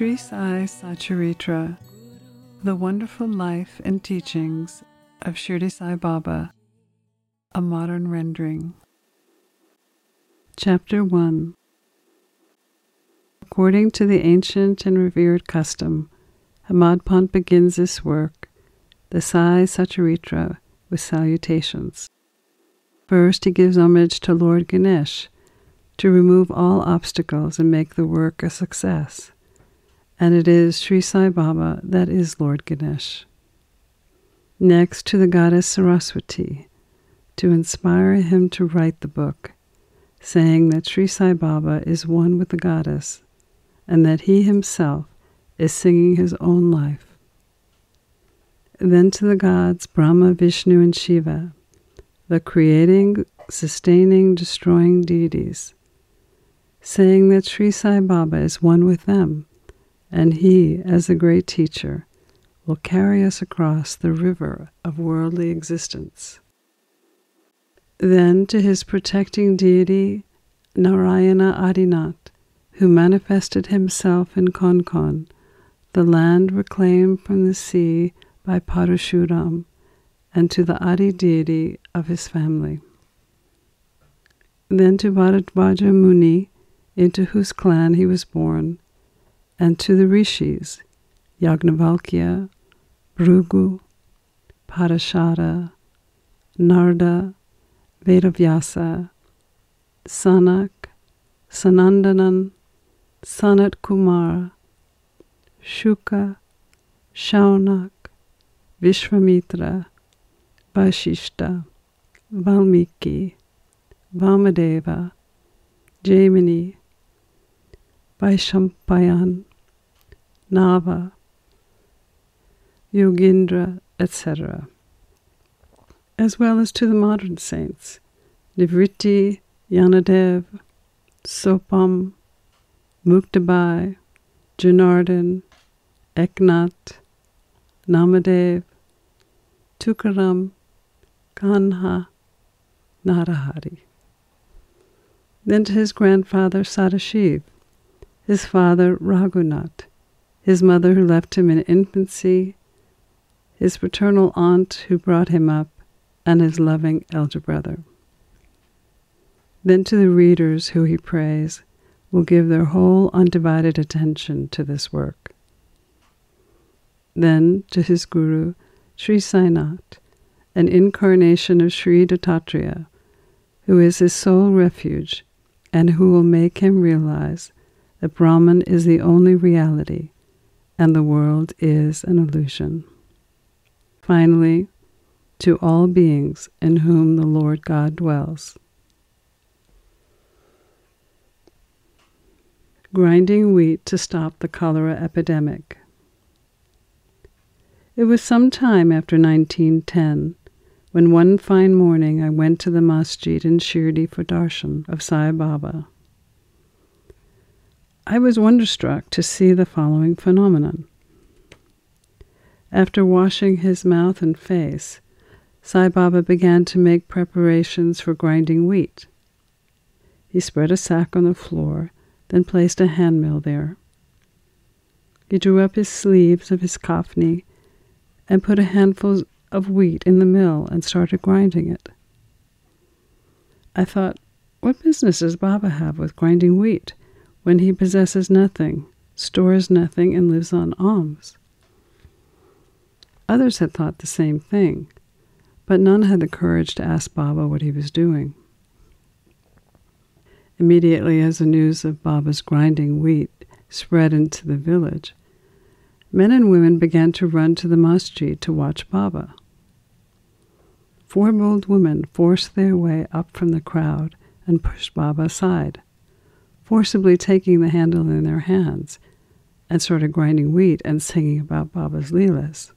Sri Sai Satcharitra, The Wonderful Life and Teachings of Shirdi Sai Baba, a modern rendering. Chapter 1 According to the ancient and revered custom, Hemadpant begins this work, the Sai Satcharitra, with salutations. First, he gives homage to Lord Ganesh to remove all obstacles and make the work a success. And it is Sri Sai Baba that is Lord Ganesh. Next, to the goddess Saraswati, to inspire him to write the book, saying that Sri Sai Baba is one with the goddess and that he himself is singing his own life. Then to the gods Brahma, Vishnu, and Shiva, the creating, sustaining, destroying deities, saying that Sri Sai Baba is one with them, and he, as a great teacher, will carry us across the river of worldly existence. Then to his protecting deity, Narayana Adinath, who manifested himself in Konkan, the land reclaimed from the sea by Parashuram, and to the Adi deity of his family. Then to Bharadvaja Muni, into whose clan he was born, and to the rishis, Yagnavalkya, Bhrigu, Parashara, Narda, Vedavyasa, Sanak, Sanandanan, Sanat Kumara, Shuka, Shaunak, Vishvamitra, Vashishta, Valmiki, Vamadeva, Jaimini, Vaishampayan, Nava, Yogindra, etc., as well as to the modern saints, Nivritti, Jnanadev, Sopan, Muktabai, Janardhan, Eknath, Namadev, Tukaram, Kanha, Narahari. Then to his grandfather Sadashiv, his father Raghunath, his mother who left him in infancy, his paternal aunt who brought him up, and his loving elder brother. Then to the readers who he prays, will give their whole undivided attention to this work. Then to his guru, Sri Sainath, an incarnation of Sri Dattatreya, who is his sole refuge and who will make him realize that Brahman is the only reality and the world is an illusion. Finally, to all beings in whom the Lord God dwells. grinding wheat to stop the cholera epidemic. It was some time after 1910 when one fine morning I went to the masjid in Shirdi for darshan of Sai Baba. I was wonderstruck to see the following phenomenon. After washing his mouth and face, Sai Baba began to make preparations for grinding wheat. He spread a sack on the floor then placed a handmill there. He drew up his sleeves of his kafni and put a handful of wheat in the mill and started grinding it. I thought, what business does Baba have with grinding wheat when he possesses nothing, stores nothing, and lives on alms? Others had thought the same thing, but none had the courage to ask Baba what he was doing. Immediately as the news of Baba's grinding wheat spread into the village, men and women began to run to the masjid to watch Baba. Four bold women forced their way up from the crowd and pushed Baba aside, forcibly taking the handle in their hands, and started grinding wheat and singing about Baba's leelas.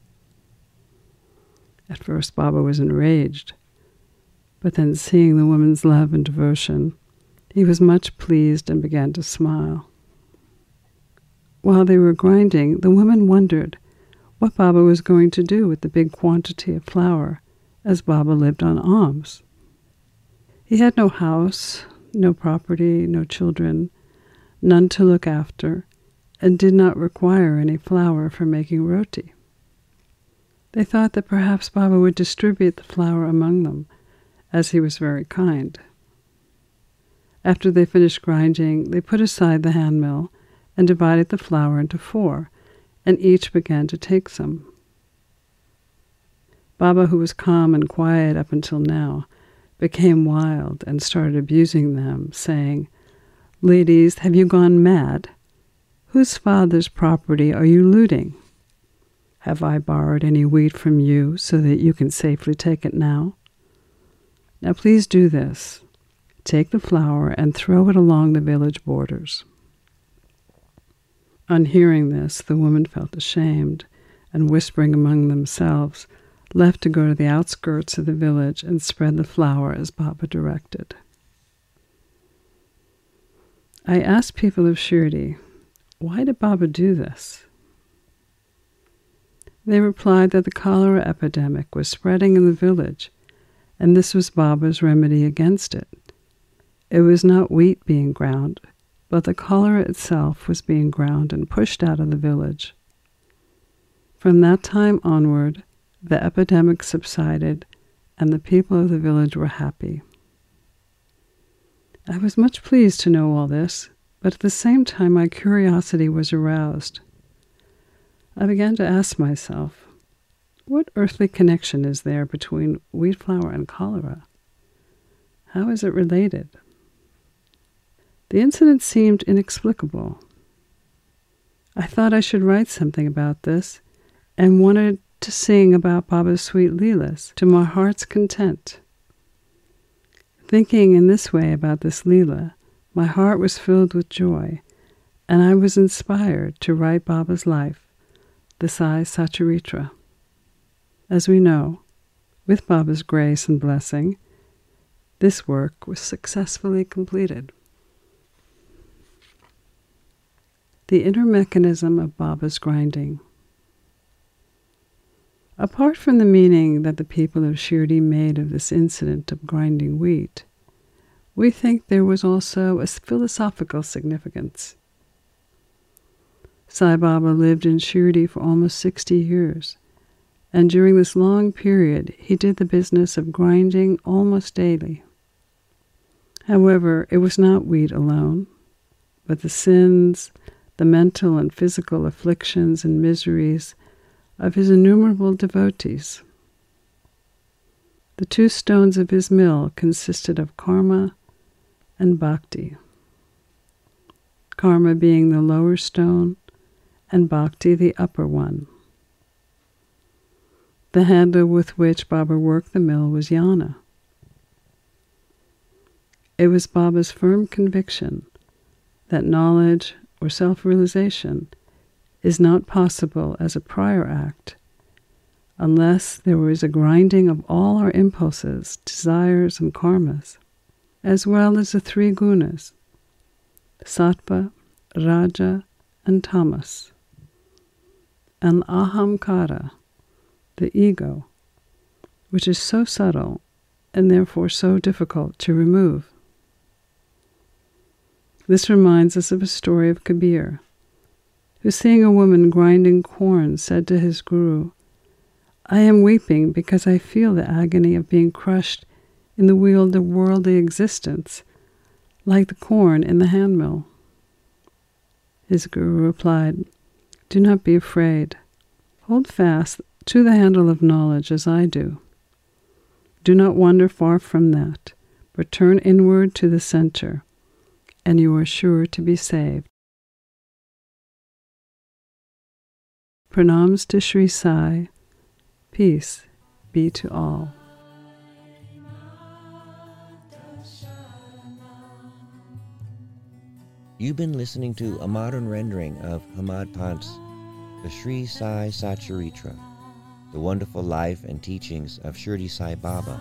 At first, Baba was enraged, but then seeing the woman's love and devotion, he was much pleased and began to smile. While they were grinding, the woman wondered what Baba was going to do with the big quantity of flour, as Baba lived on alms. He had no house, no property, no children, none to look after, and did not require any flour for making roti. They thought that perhaps Baba would distribute the flour among them, as he was very kind. After they finished grinding, they put aside the hand mill and divided the flour into four, and each began to take some. Baba, who was calm and quiet up until now, became wild and started abusing them, saying, Ladies, have you gone mad? Whose father's property are you looting? Have I borrowed any wheat from you so that you can safely take it now? Now please do this. Take the flour and throw it along the village borders. On hearing this, the women felt ashamed, and whispering among themselves, left to go to the outskirts of the village and spread the flour as Baba directed. I asked people of Shirdi, why did Baba do this? They replied that the cholera epidemic was spreading in the village, and this was Baba's remedy against it. It was not wheat being ground, but the cholera itself was being ground and pushed out of the village. From that time onward, the epidemic subsided and the people of the village were happy. I was much pleased to know all this, but at the same time my curiosity was aroused. I began to ask myself, what earthly connection is there between wheat flour and cholera? How is it related? The incident seemed inexplicable. I thought I should write something about this and wanted to sing about Baba's sweet Leelas to my heart's content. Thinking in this way about this Leela, my heart was filled with joy, and I was inspired to write Baba's life, the Sai Satcharitra. As we know, with Baba's grace and blessing, this work was successfully completed. The inner mechanism of Baba's grinding. Apart from the meaning that the people of Shirdi made of this incident of grinding wheat, we think there was also a philosophical significance. Sai Baba lived in Shirdi for almost 60 years, and during this long period he did the business of grinding almost daily. However, it was not wheat alone, but the sins, the mental and physical afflictions and miseries of his innumerable devotees. The two stones of his mill consisted of karma and bhakti. Karma being the lower stone, and bhakti the upper one. The handle with which Baba worked the mill was jnana. It was Baba's firm conviction that knowledge or self realization is not possible as a prior act unless there is a grinding of all our impulses, desires, and karmas, as well as the three gunas sattva, raja, and tamas, and ahamkara, the ego, which is so subtle and therefore so difficult to remove. This reminds us of a story of Kabir, who, seeing a woman grinding corn, said to his guru, I am weeping because I feel the agony of being crushed in the wheel of worldly existence, like the corn in the handmill. His guru replied, Do not be afraid. Hold fast to the handle of knowledge as I do. Do not wander far from that, but turn inward to the center and you are sure to be saved. Pranams to Sri Sai. Peace be to all. You've been listening to a modern rendering of Hemadpant's The Sri Sai Satcharitra, the wonderful life and teachings of Shirdi Sai Baba,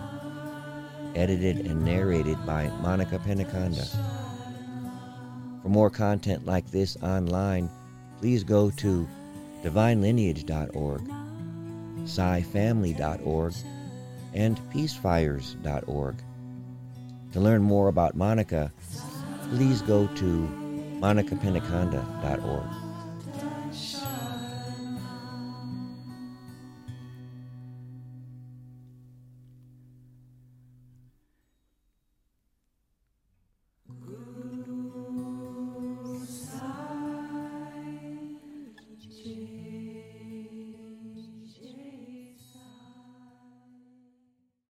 edited and narrated by Monica Penikanda. For more content like this online, please go to divinelineage.org, SaiFamily.org, and peacefires.org. To learn more about Monica, please go to monicapenikanda.org.